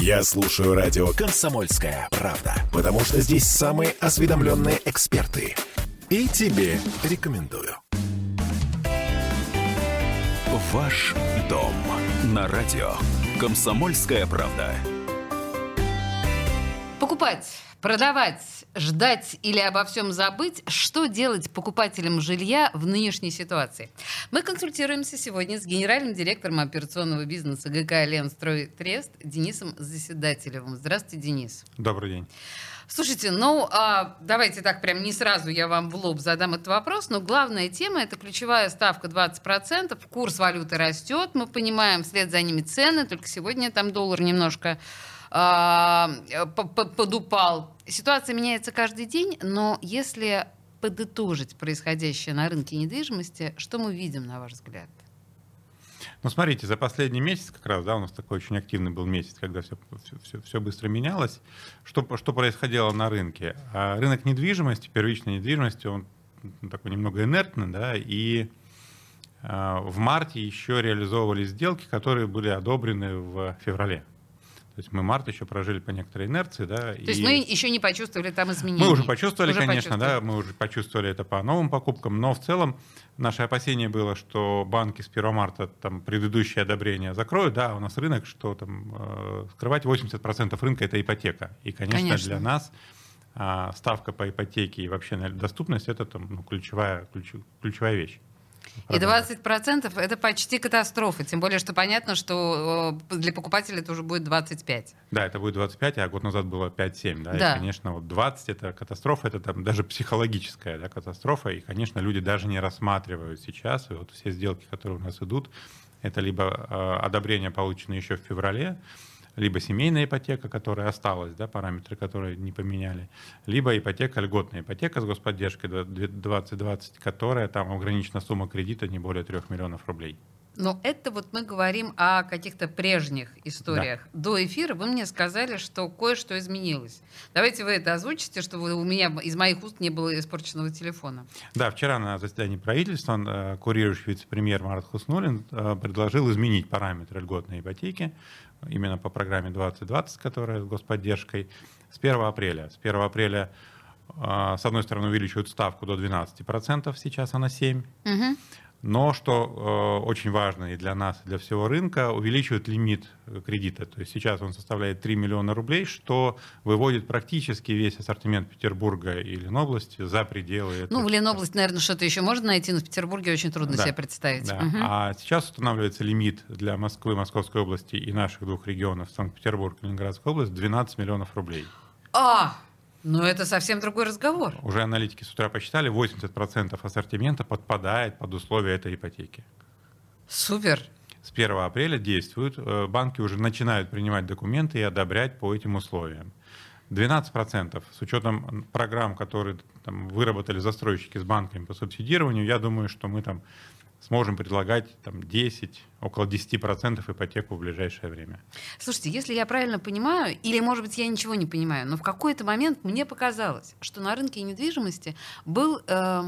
Я слушаю радио «Комсомольская правда», потому что здесь самые осведомленные эксперты. И тебе рекомендую. Ваш дом на радио «Комсомольская правда». Покупать, продавать, ждать или обо всем забыть, что делать покупателям жилья в нынешней ситуации? Мы консультируемся сегодня с генеральным директором операционного бизнеса ГК «Ленстрой Трест» Денисом Заседателевым. Здравствуйте, Денис. Добрый день. Слушайте, ну а, давайте так прям не сразу я вам в лоб задам этот вопрос, но главная тема это ключевая ставка 20%, курс валюты растет, мы понимаем, вслед за ними цены, только сегодня там доллар немножко а, подупал. Ситуация меняется каждый день, но если подытожить происходящее на рынке недвижимости, что мы видим, на ваш взгляд? Ну, смотрите, за последний месяц как раз, да, у нас такой очень активный был месяц, когда все, все, все быстро менялось. Что, что происходило на рынке? А рынок недвижимости, первичной недвижимости, он такой немного инертный, да, и а, в марте еще реализовывались сделки, которые были одобрены в феврале. То есть мы март еще прожили по некоторой инерции, да. То и есть мы еще не почувствовали там изменения? Мы уже почувствовали, уже конечно, почувствовали. да, мы уже почувствовали это по новым покупкам, но в целом наше опасение было, что банки с 1 марта там предыдущее одобрение закроют, да, у нас рынок, что там э, скрывать 80% рынка это ипотека. И, конечно, конечно. для нас э, ставка по ипотеке и вообще доступность это там, ну, ключевая, ключ, ключевая вещь. И 20% это почти катастрофа. Тем более, что понятно, что э, для покупателя это уже будет 25. Да, это будет 25, а год назад было 5-7. Да? да. И, конечно, вот 20 это катастрофа, это там даже психологическая да, катастрофа. И, конечно, люди даже не рассматривают сейчас. И вот все сделки, которые у нас идут, это либо э, одобрение, полученное еще в феврале, либо семейная ипотека, которая осталась, да, параметры, которые не поменяли, либо ипотека, льготная ипотека с господдержкой 2020, которая там ограничена сумма кредита не более 3 миллионов рублей. Но это вот мы говорим о каких-то прежних историях. Да. До эфира вы мне сказали, что кое-что изменилось. Давайте вы это озвучите, чтобы у меня из моих уст не было испорченного телефона. Да, вчера на заседании правительства э, курирующий вице-премьер Марат Хуснулин э, предложил изменить параметры льготной ипотеки именно по программе 2020, которая с господдержкой, с 1 апреля. С 1 апреля а, с одной стороны, увеличивают ставку до 12%, сейчас она 7%. Угу. Но, что э, очень важно и для нас, и для всего рынка, увеличивают лимит кредита. То есть сейчас он составляет 3 миллиона рублей, что выводит практически весь ассортимент Петербурга и Ленобласти за пределы этого. Ну, в Ленобласти, наверное, что-то еще можно найти, но в Петербурге очень трудно да, себе представить. Да. Угу. А сейчас устанавливается лимит для Москвы, Московской области и наших двух регионов, Санкт-Петербург и Ленинградская область, 12 миллионов рублей. А, ну, это совсем другой разговор. Уже аналитики с утра посчитали, 80% ассортимента подпадает под условия этой ипотеки. Супер. С 1 апреля действуют. Э, банки уже начинают принимать документы и одобрять по этим условиям. 12% с учетом программ, которые там, выработали застройщики с банками по субсидированию, я думаю, что мы там сможем предлагать там, 10, около 10% ипотеку в ближайшее время. Слушайте, если я правильно понимаю, или, может быть, я ничего не понимаю, но в какой-то момент мне показалось, что на рынке недвижимости был... Э,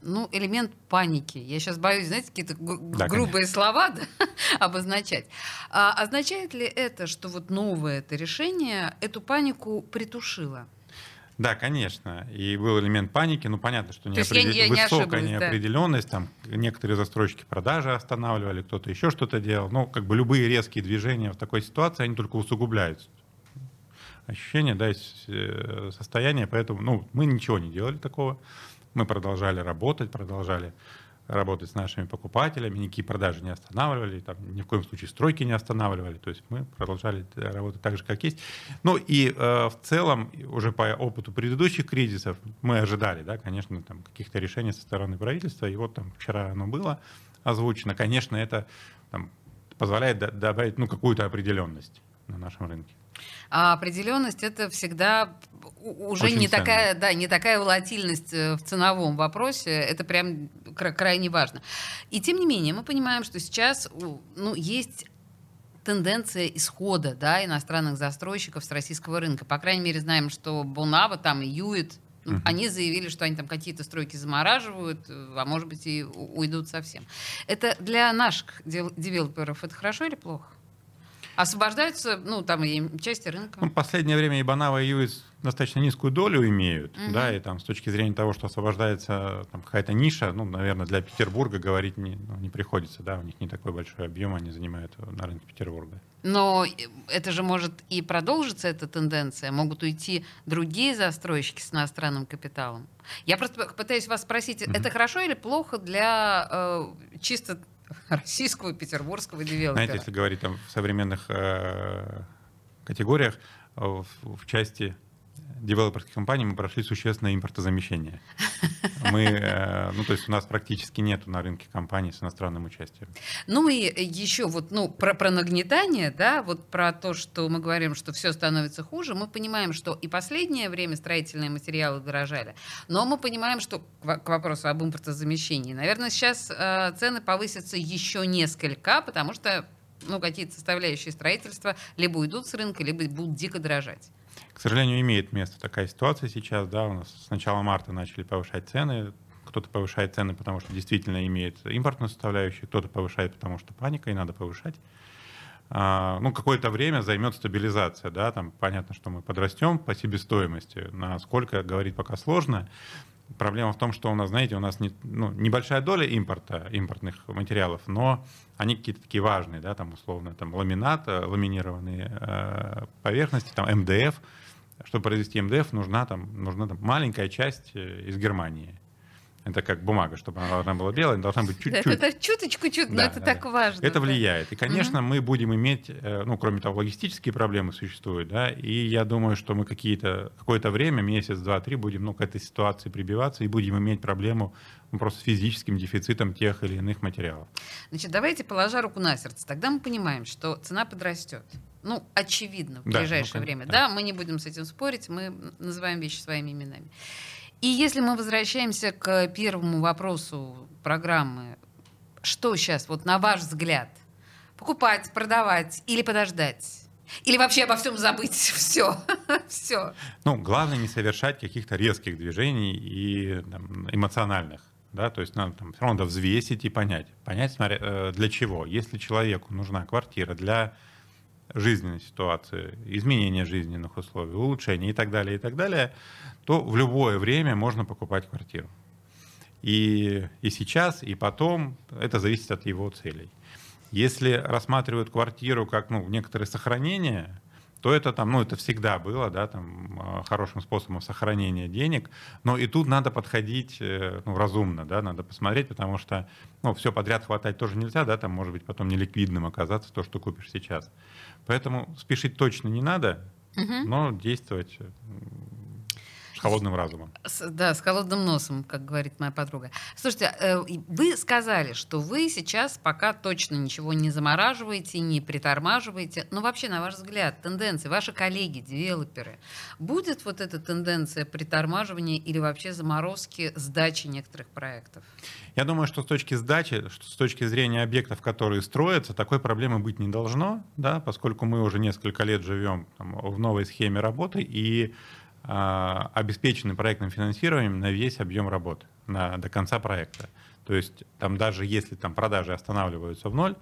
ну, элемент паники. Я сейчас боюсь, знаете, какие-то да, грубые конечно. слова да, обозначать. А, означает ли это, что вот новое это решение эту панику притушило? Да, конечно. И был элемент паники. Ну, понятно, что неопредел... я, я высокая не неопределенность. Да. Там некоторые застройщики продажи останавливали, кто-то еще что-то делал. Ну, как бы любые резкие движения в такой ситуации, они только усугубляют ощущение, да, э, состояние. Поэтому, ну, мы ничего не делали такого. Мы продолжали работать, продолжали работать с нашими покупателями, никакие продажи не останавливали, там, ни в коем случае стройки не останавливали, то есть мы продолжали работать так же, как есть. Ну и э, в целом, уже по опыту предыдущих кризисов, мы ожидали, да, конечно, там, каких-то решений со стороны правительства, и вот там вчера оно было озвучено. Конечно, это там, позволяет добавить ну, какую-то определенность на нашем рынке. А определенность это всегда уже Очень не такая, да, не такая волатильность э, в ценовом вопросе. Это прям крайне важно. И тем не менее мы понимаем, что сейчас ну, есть тенденция исхода да, иностранных застройщиков с российского рынка. По крайней мере, знаем, что Бонава там и Юит, uh-huh. они заявили, что они там какие-то стройки замораживают, а может быть и уйдут совсем. Это для наших девелоперов это хорошо или плохо? Освобождаются, ну, там и части рынка. Ну, в последнее время и Банава, и Юис достаточно низкую долю имеют, угу. да, и там с точки зрения того, что освобождается там, какая-то ниша, ну, наверное, для Петербурга говорить не, ну, не приходится, да, у них не такой большой объем, они занимают на рынке Петербурга. Но это же может и продолжиться, эта тенденция, могут уйти другие застройщики с иностранным капиталом. Я просто пытаюсь вас спросить, угу. это хорошо или плохо для э, чисто российского петербургского девелопера? Знаете, если говорить там в современных э, категориях, э, в, в части девелоперских компаний мы прошли существенное импортозамещение. Мы, э, ну, то есть у нас практически нету на рынке компаний с иностранным участием. Ну и еще вот, ну, про, про нагнетание, да, вот про то, что мы говорим, что все становится хуже, мы понимаем, что и последнее время строительные материалы дорожали, но мы понимаем, что к вопросу об импортозамещении, наверное, сейчас э, цены повысятся еще несколько, потому что ну, какие-то составляющие строительства либо уйдут с рынка, либо будут дико дорожать. К сожалению, имеет место такая ситуация сейчас. Да, у нас с начала марта начали повышать цены. Кто-то повышает цены, потому что действительно имеет импортную составляющую, кто-то повышает, потому что паника, и надо повышать. А, ну, какое-то время займет стабилизация, да, там понятно, что мы подрастем по себестоимости, насколько говорить пока сложно. Проблема в том, что у нас, знаете, у нас не, ну, небольшая доля импорта, импортных материалов, но они какие-то такие важные, да, там условно, там ламинат, э, ламинированные э, поверхности, там МДФ, чтобы произвести МДФ, нужна там, нужна там маленькая часть э, из Германии. Это как бумага, чтобы она должна была белая, должна быть чуть-чуть. Это чуточку, чуть, да, но это да, так да. важно. Это да. влияет. И, конечно, угу. мы будем иметь, э, ну, кроме того, логистические проблемы существуют, да, и я думаю, что мы какие-то, какое-то время, месяц, два, три, будем, ну, к этой ситуации прибиваться и будем иметь проблему ну, просто с физическим дефицитом тех или иных материалов. Значит, давайте, положа руку на сердце, тогда мы понимаем, что цена подрастет. Ну, очевидно, в да, ближайшее ну, время. Да. да, мы не будем с этим спорить, мы называем вещи своими именами. И если мы возвращаемся к первому вопросу программы, что сейчас, вот на ваш взгляд, покупать, продавать или подождать? Или вообще обо всем забыть? Все. Все. Ну, главное не совершать каких-то резких движений и там, эмоциональных. Да, то есть надо там, все равно взвесить и понять. Понять, смотря, э, для чего. Если человеку нужна квартира для жизненной ситуации, изменения жизненных условий, улучшения и так далее, и так далее, то в любое время можно покупать квартиру. И, и сейчас, и потом это зависит от его целей. Если рассматривают квартиру как ну, некоторое сохранение, то это там, ну, это всегда было, да, там, а, хорошим способом сохранения денег, но и тут надо подходить, э, ну, разумно, да, надо посмотреть, потому что, ну, все подряд хватать тоже нельзя, да, там может быть потом неликвидным оказаться то, что купишь сейчас. Поэтому спешить точно не надо, угу. но действовать с холодным разумом. С, да, с холодным носом, как говорит моя подруга. Слушайте, э, вы сказали, что вы сейчас пока точно ничего не замораживаете, не притормаживаете. Но вообще, на ваш взгляд, тенденции, ваши коллеги, девелоперы, будет вот эта тенденция притормаживания или вообще заморозки сдачи некоторых проектов? Я думаю, что с точки сдачи, что с точки зрения объектов, которые строятся, такой проблемы быть не должно, да, поскольку мы уже несколько лет живем там, в новой схеме работы, и обеспечены проектным финансированием на весь объем работы, на, до конца проекта. То есть там даже если там продажи останавливаются в ноль,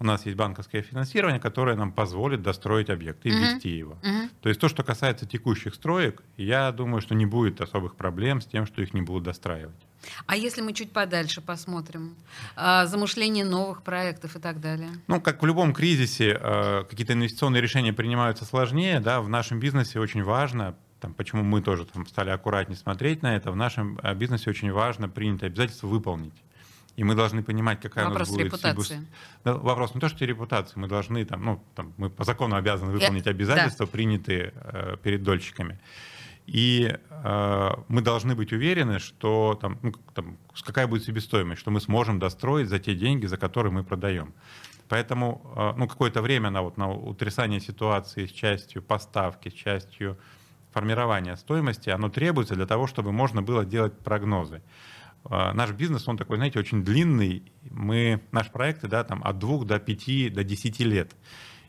у нас есть банковское финансирование, которое нам позволит достроить объект и ввести его. То есть то, что касается текущих строек, я думаю, что не будет особых проблем с тем, что их не будут достраивать. А если мы чуть подальше посмотрим, а, замышление новых проектов и так далее? Ну, как в любом кризисе, а, какие-то инвестиционные решения принимаются сложнее. Да? В нашем бизнесе очень важно там, почему мы тоже там, стали аккуратнее смотреть на это, в нашем э, бизнесе очень важно принятое обязательство выполнить. И мы должны понимать, какая вопрос у нас будет... репутации. Да, вопрос не то, что репутации, мы должны, там, ну, там, мы по закону обязаны выполнить Я... обязательства, да. принятые э, перед дольщиками. И э, мы должны быть уверены, что там, ну, там, какая будет себестоимость, что мы сможем достроить за те деньги, за которые мы продаем. Поэтому э, ну, какое-то время на, вот, на утрясание ситуации с частью поставки, с частью формирование стоимости, оно требуется для того, чтобы можно было делать прогнозы. А, наш бизнес, он такой, знаете, очень длинный. Мы, наши проекты, да, там от двух до пяти, до десяти лет.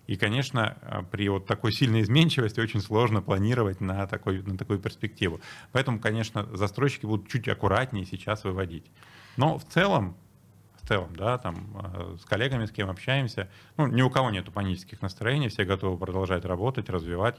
И, конечно, а, при вот такой сильной изменчивости очень сложно планировать на, такой, на такую перспективу. Поэтому, конечно, застройщики будут чуть аккуратнее сейчас выводить. Но в целом целом, да, там, э, с коллегами, с кем общаемся. Ну, ни у кого нет панических настроений, все готовы продолжать работать, развивать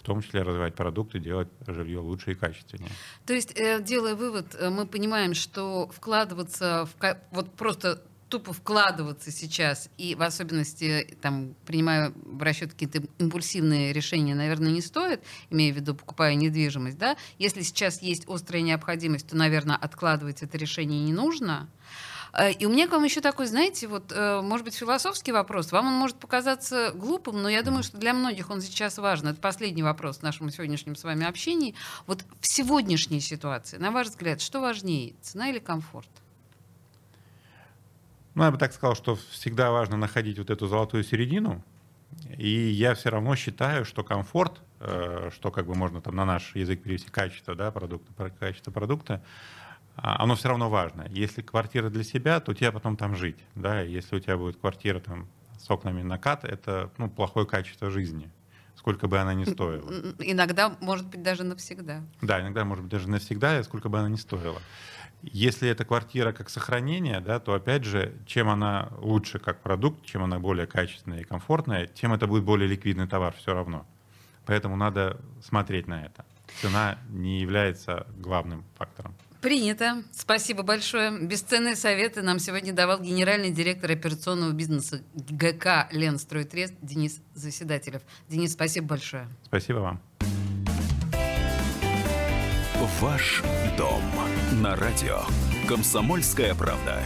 в том числе развивать продукты, делать жилье лучше и качественнее. То есть, э, делая вывод, э, мы понимаем, что вкладываться в вот просто тупо вкладываться сейчас, и в особенности, там, принимая в расчет какие-то импульсивные решения, наверное, не стоит, имея в виду, покупая недвижимость, да, если сейчас есть острая необходимость, то, наверное, откладывать это решение не нужно. Э, и у меня к вам еще такой, знаете, вот, э, может быть, философский вопрос. Вам он может показаться глупым, но я думаю, что для многих он сейчас важен. Это последний вопрос в нашем сегодняшнем с вами общении. Вот в сегодняшней ситуации, на ваш взгляд, что важнее, цена или комфорт? Ну, я бы так сказал, что всегда важно находить вот эту золотую середину. И я все равно считаю, что комфорт, э, что как бы можно там на наш язык перевести качество да, продукта, качество продукта, а, оно все равно важно. Если квартира для себя, то тебе потом там жить. Да? Если у тебя будет квартира там, с окнами накат, это ну, плохое качество жизни сколько бы она ни стоила. Иногда, может быть, даже навсегда. Да, иногда, может быть, даже навсегда, сколько бы она ни стоила. Если это квартира как сохранение, да, то опять же, чем она лучше как продукт, чем она более качественная и комфортная, тем это будет более ликвидный товар все равно. Поэтому надо смотреть на это. Цена не является главным фактором. Принято. Спасибо большое. Бесценные советы нам сегодня давал генеральный директор операционного бизнеса ГК «Ленстройтрест» Денис Заседателев. Денис, спасибо большое. Спасибо вам. Ваш дом на радио. Комсомольская правда.